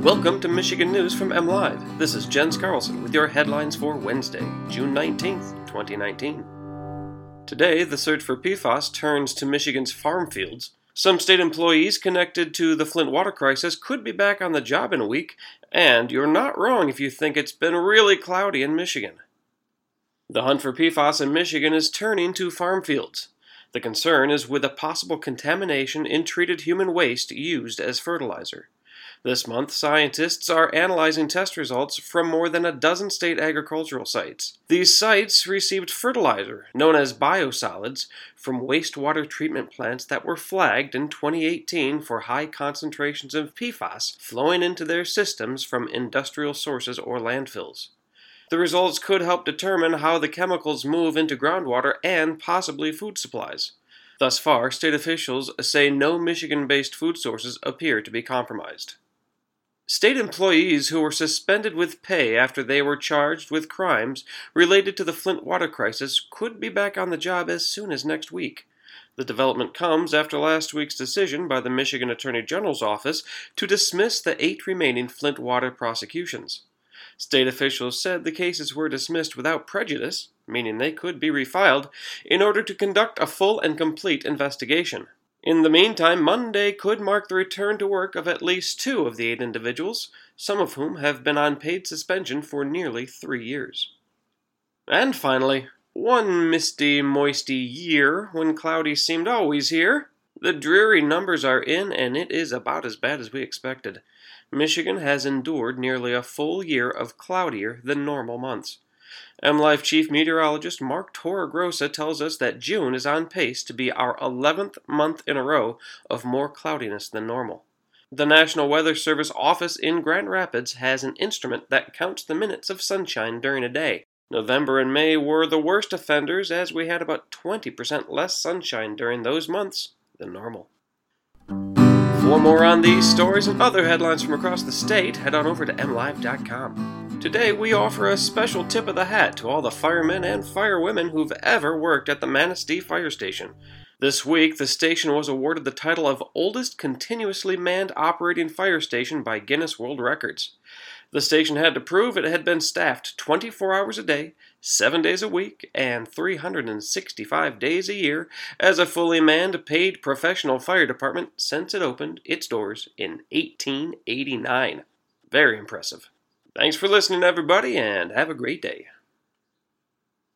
Welcome to Michigan News from MLive. This is Jens Carlson with your headlines for Wednesday, June 19th, 2019. Today, the search for PFAS turns to Michigan's farm fields. Some state employees connected to the Flint water crisis could be back on the job in a week, and you're not wrong if you think it's been really cloudy in Michigan. The hunt for PFAS in Michigan is turning to farm fields. The concern is with a possible contamination in treated human waste used as fertilizer. This month, scientists are analyzing test results from more than a dozen state agricultural sites. These sites received fertilizer, known as biosolids, from wastewater treatment plants that were flagged in 2018 for high concentrations of PFAS flowing into their systems from industrial sources or landfills. The results could help determine how the chemicals move into groundwater and possibly food supplies. Thus far, state officials say no Michigan based food sources appear to be compromised. State employees who were suspended with pay after they were charged with crimes related to the Flint water crisis could be back on the job as soon as next week. The development comes after last week's decision by the Michigan Attorney General's office to dismiss the eight remaining Flint water prosecutions. State officials said the cases were dismissed without prejudice, meaning they could be refiled, in order to conduct a full and complete investigation. In the meantime, Monday could mark the return to work of at least two of the eight individuals, some of whom have been on paid suspension for nearly three years. And finally, one misty, moisty year when cloudy seemed always here. The dreary numbers are in, and it is about as bad as we expected. Michigan has endured nearly a full year of cloudier than normal months. MLive Chief Meteorologist Mark Torregrossa tells us that June is on pace to be our 11th month in a row of more cloudiness than normal. The National Weather Service office in Grand Rapids has an instrument that counts the minutes of sunshine during a day. November and May were the worst offenders as we had about 20% less sunshine during those months than normal. For more on these stories and other headlines from across the state, head on over to mlive.com. Today, we offer a special tip of the hat to all the firemen and firewomen who've ever worked at the Manistee Fire Station. This week, the station was awarded the title of Oldest Continuously Manned Operating Fire Station by Guinness World Records. The station had to prove it had been staffed 24 hours a day, 7 days a week, and 365 days a year as a fully manned, paid professional fire department since it opened its doors in 1889. Very impressive. Thanks for listening, everybody, and have a great day.